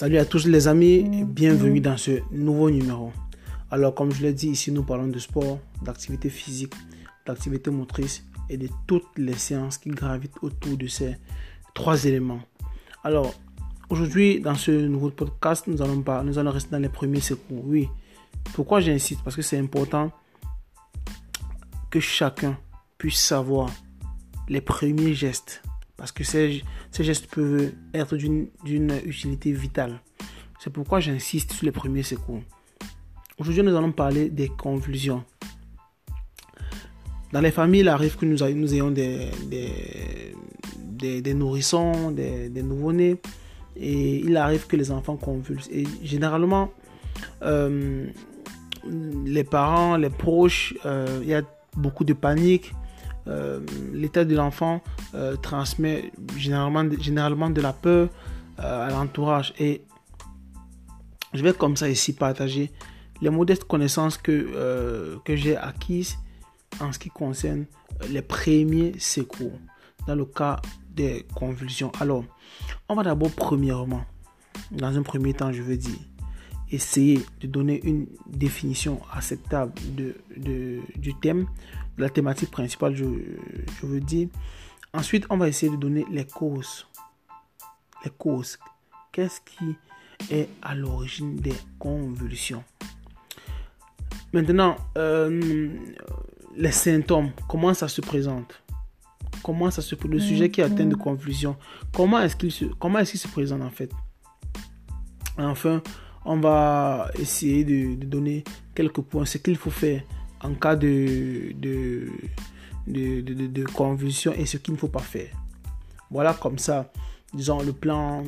Salut à tous les amis, bienvenue dans ce nouveau numéro. Alors comme je l'ai dit, ici nous parlons de sport, d'activité physique, d'activité motrice et de toutes les séances qui gravitent autour de ces trois éléments. Alors aujourd'hui dans ce nouveau podcast, nous allons, pas, nous allons rester dans les premiers secours. Oui, pourquoi j'insiste? Parce que c'est important que chacun puisse savoir les premiers gestes parce que ces, gestes peuvent être d'une utilité vitale. C'est pourquoi j'insiste sur les premiers secours. Aujourd'hui, nous allons parler des convulsions. Dans les familles, il arrive que nous, ayons des, nourrissons, des, nouveau-nés, et il arrive que les enfants convulsent. Et généralement, euh, les parents, les proches, euh, il y a beaucoup de panique, euh, l'état de l'enfant euh, transmet généralement, généralement de la peur euh, à l'entourage. Et je vais comme ça ici partager les modestes connaissances que, que j'ai acquises en ce qui concerne les premiers secours dans le cas des convulsions. Alors, on va d'abord premièrement, dans un premier temps, je veux dire, essayer de donner une définition acceptable de, de, du thème la thématique principale, je, je veux dire. Ensuite, on va essayer de donner les causes. Les causes. Qu'est-ce qui est à l'origine des convulsions? Maintenant, euh, les symptômes, comment ça se présente? Comment ça se le sujet qui atteint de convulsion Comment est-ce qu'il se comment est-ce qu'il se présente en fait? Enfin, on va essayer de, de donner quelques points, ce qu'il faut faire en cas de, de, de, de, convulsion et ce qu'il ne faut pas faire. Voilà comme ça, disons, le plan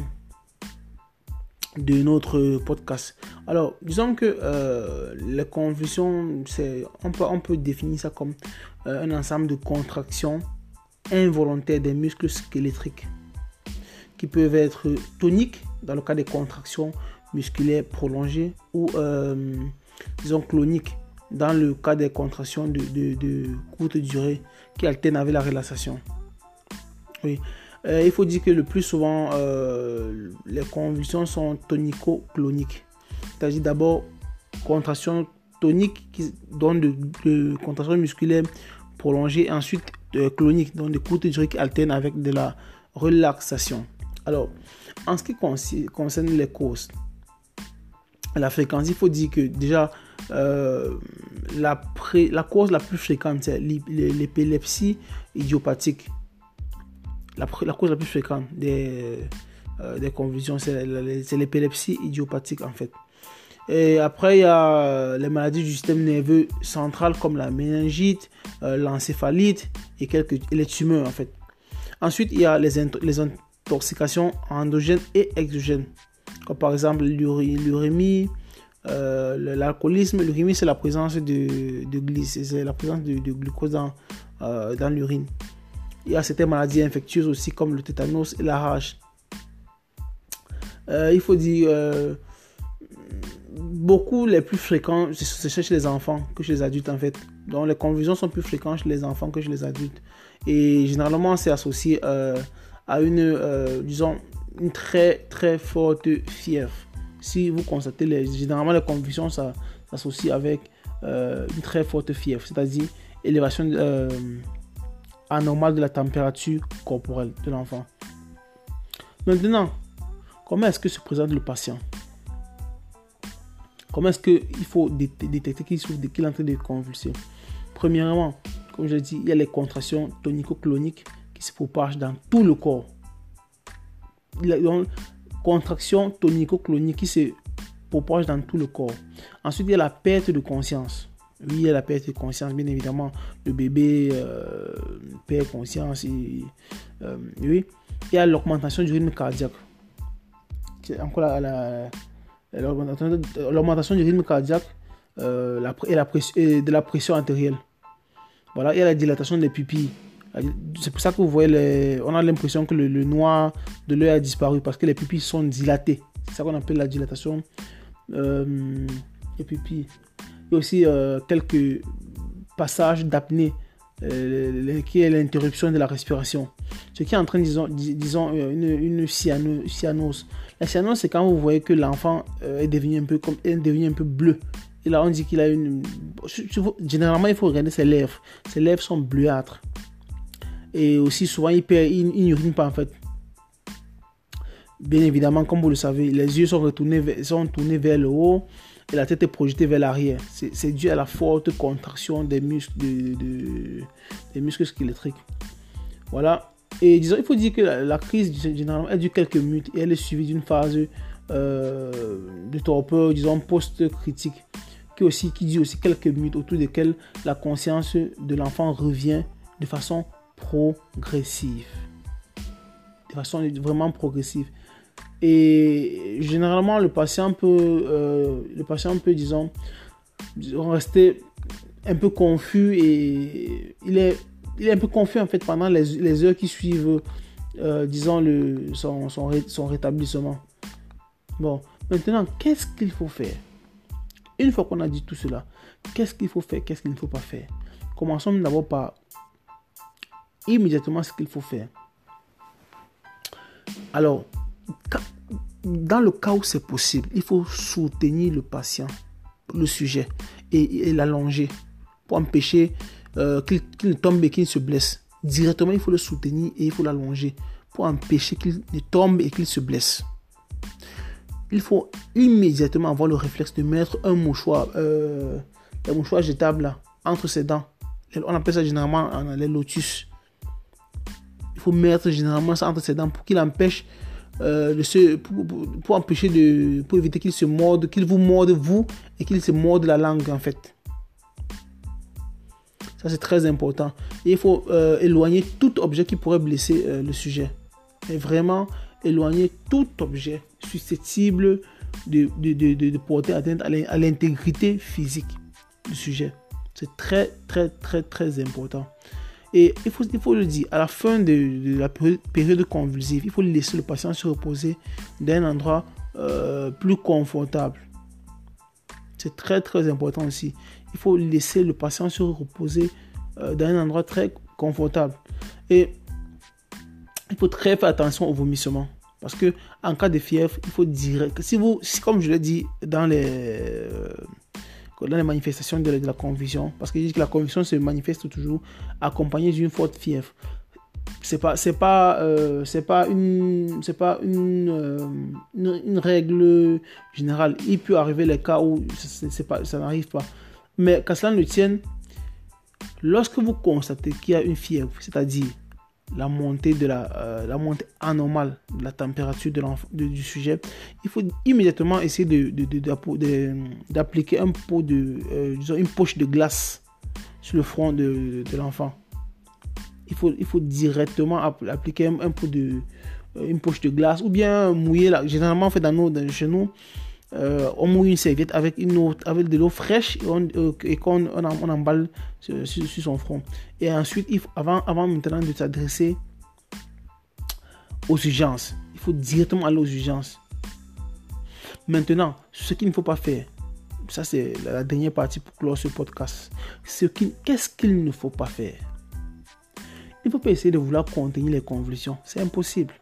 de notre podcast. Alors, disons que euh, les convulsions, c'est, on, peut, on peut définir ça comme euh, un ensemble de contractions involontaires des muscles squelettiques qui peuvent être toniques dans le cas des contractions musculaires prolongées ou, euh, disons, cloniques dans le cas des contractions de, de, courte durée qui alternent avec la relaxation. Oui. Euh, il faut dire que le plus souvent, euh, les convulsions sont tonico-cloniques. C'est-à-dire d'abord contractions toniques qui donnent de, contractions musculaires prolongées, et ensuite euh, cloniques, donc de courte durée qui alternent avec de la relaxation. Alors, en ce qui concerne les causes, la fréquence, il faut dire que déjà, euh, la, cause la plus fréquente, c'est l'épilepsie idiopathique. La, la, cause la plus fréquente des, euh, convulsions, c'est l'épilepsie idiopathique en fait. Et après, il y a les maladies du système nerveux central comme la méningite, euh, l'encéphalite et, les tumeurs en fait. Ensuite, il y a les intoxications endogènes et exogènes, comme par exemple l'urémie, euh, l'alcoolisme, l'urémie, c'est la présence de, de c'est la présence de, glucose dans, euh, dans l'urine. Il y a certaines maladies infectieuses aussi comme le tétanos et la rage. Euh, il faut dire, beaucoup les plus fréquents, c'est chez les enfants que chez les adultes en fait. Donc les convulsions sont plus fréquentes chez les enfants que chez les adultes. Et généralement, c'est associé à une, disons, une très très forte fièvre si vous constatez, généralement les convulsions s'associent avec euh, une très forte fièvre, c'est-à-dire élévation euh, anormale de la température corporelle de l'enfant. Maintenant, comment est-ce que se présente le patient? Comment est-ce qu'il faut détecter qu'il est en train de convulser? Premièrement, comme je l'ai dit, il y a les contractions tonico-cloniques qui se propagent dans tout le corps contraction tonico-clonique qui se propage dans tout le corps. Ensuite, il y a la perte de conscience. Oui, il y a la perte de conscience, bien évidemment. Le bébé euh, perd conscience. Euh, oui. Il y a l'augmentation du rythme cardiaque. encore l'augmentation du rythme cardiaque euh, la, et, la et de la pression artérielle. Voilà, il y a la dilatation des pupilles. C'est pour ça que vous voyez, on a l'impression que le, noir de l'œil a disparu parce que les pupilles sont dilatées. C'est ça qu'on appelle la dilatation euh, des pupilles. Il y a aussi euh, quelques passages d'apnée qui est l'interruption de la respiration. Ce qui est en train, disons, disons une, une cyanose. La cyanose, c'est quand vous voyez que l'enfant est devenu un peu comme est devenu un peu bleu. Et là, on dit qu'il a une. Généralement, il faut regarder ses lèvres. Ses lèvres sont bleuâtres. Et aussi, souvent, il n'urine pas en fait. Bien évidemment, comme vous le savez, les yeux sont, retournés, sont tournés vers le haut et la tête est projetée vers l'arrière. C'est dû à la forte contraction des muscles, de, des muscles squelettiques. Voilà. Et disons, il faut dire que la, crise, généralement, elle dure quelques minutes et elle est suivie d'une phase euh, de torpeur, disons, post-critique, qui, aussi, qui aussi quelques minutes autour desquelles la conscience de l'enfant revient de façon progressive. De façon vraiment progressive. Et généralement, le patient peut, euh, le patient peut disons, rester un peu confus et il est, il est un peu confus en fait pendant les, les heures qui suivent, euh, disons, le, son, son, son, rétablissement. Bon, maintenant, qu'est-ce qu'il faut faire? Une fois qu'on a dit tout cela, qu'est-ce qu'il faut faire, qu'est-ce qu'il ne faut pas faire? Commençons d'abord par immédiatement ce qu'il faut faire. Alors, dans le cas où c'est possible, il faut soutenir le patient, le sujet, et, l'allonger pour empêcher euh, qu'il tombe et qu'il se blesse. Directement, il faut le soutenir et il faut l'allonger pour empêcher qu'il ne tombe et qu'il se blesse. Il faut immédiatement avoir le réflexe de mettre un mouchoir, euh, un mouchoir jetable entre ses dents. On appelle ça généralement les lotus. Faut mettre généralement ça entre ses dents pour qu'il empêche euh, de pour, empêcher de, pour éviter qu'il se morde, qu'il vous morde vous et qu'il se morde la langue en fait. Ça c'est très important. il faut euh, éloigner tout objet qui pourrait blesser euh, le sujet. Et vraiment éloigner tout objet susceptible de, de porter atteinte à l'intégrité physique du sujet. C'est très très très très important. Et il faut, il faut le dire, à la fin de, la période convulsive, il faut laisser le patient se reposer dans un endroit euh, plus confortable. C'est très très important aussi. Il faut laisser le patient se reposer euh, dans un endroit très confortable. Et il faut très faire attention au vomissement. Parce que en cas de fièvre, il faut dire que si vous, comme je l'ai dit dans les, dans les manifestations de, la conviction, parce que que la conviction se manifeste toujours accompagnée d'une forte fièvre. C'est pas, pas, euh, pas une, pas euh, une, une, règle générale. Il peut arriver les cas où c'est pas, ça n'arrive pas. Mais qu'à cela ne tienne, lorsque vous constatez qu'il y a une fièvre, c'est-à-dire la montée, de la, euh, la montée anormale de la température de du sujet, il faut immédiatement essayer d'appliquer un pot de, euh, une poche de glace sur le front de, l'enfant. Il faut, il faut directement appliquer un, pot de, euh, une poche de glace ou bien mouiller, là, généralement fait dans nos, nous, euh, on mouille une serviette avec, une avec de l'eau fraîche et, on, euh, qu'on on, emballe sur, son front. Et ensuite, avant, avant maintenant de s'adresser aux urgences, il faut directement aller aux urgences. Maintenant, ce qu'il ne faut pas faire, ça c'est la dernière partie pour clore ce podcast. Qu'est-ce qu'il ne faut pas faire? Il ne faut pas essayer de vouloir contenir les convulsions. C'est impossible.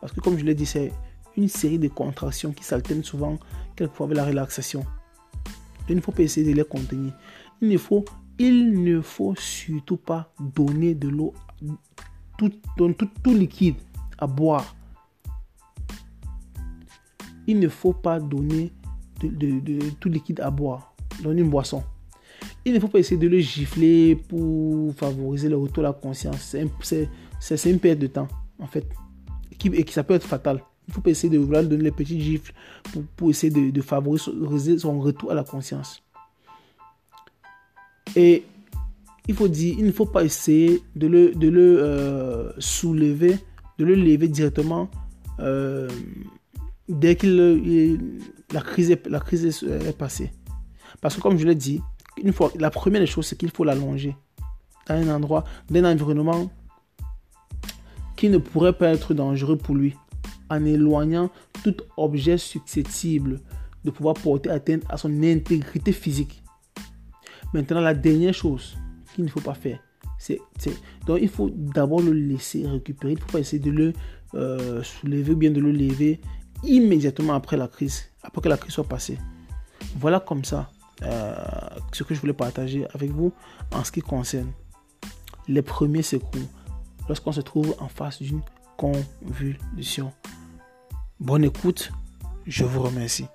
Parce que comme je l'ai dit, c'est une série de contractions qui s'alternent souvent quelquefois avec la relaxation. Il ne faut pas essayer de les contenir. Il ne faut, il ne faut surtout pas donner de l'eau, tout, tout, tout, liquide à boire. Il ne faut pas donner de, tout liquide à boire dans une boisson. Il ne faut pas essayer de le gifler pour favoriser le retour à la conscience. C'est une perte de temps, en fait, et qui ça peut être fatal. Il faut essayer de vouloir donner les petits gifles pour, essayer de, favoriser son retour à la conscience. Et il faut dire, il ne faut pas essayer de le, de le euh, soulever, de le lever directement euh, dès que la crise, est, la crise passée. Parce que comme je l'ai dit, une fois, la première des choses, c'est qu'il faut l'allonger dans un endroit, dans un environnement qui ne pourrait pas être dangereux pour lui en éloignant tout objet susceptible de pouvoir porter atteinte à son intégrité physique. Maintenant, la dernière chose qu'il ne faut pas faire, C'est, Donc il faut d'abord le laisser récupérer. Il ne faut pas essayer de le euh, soulever ou bien de le lever immédiatement après la crise, après que la crise soit passée. Voilà comme ça euh, ce que je voulais partager avec vous en ce qui concerne les premiers secours lorsqu'on se trouve en face d'une convulsion. Bonne écoute, je vous remercie.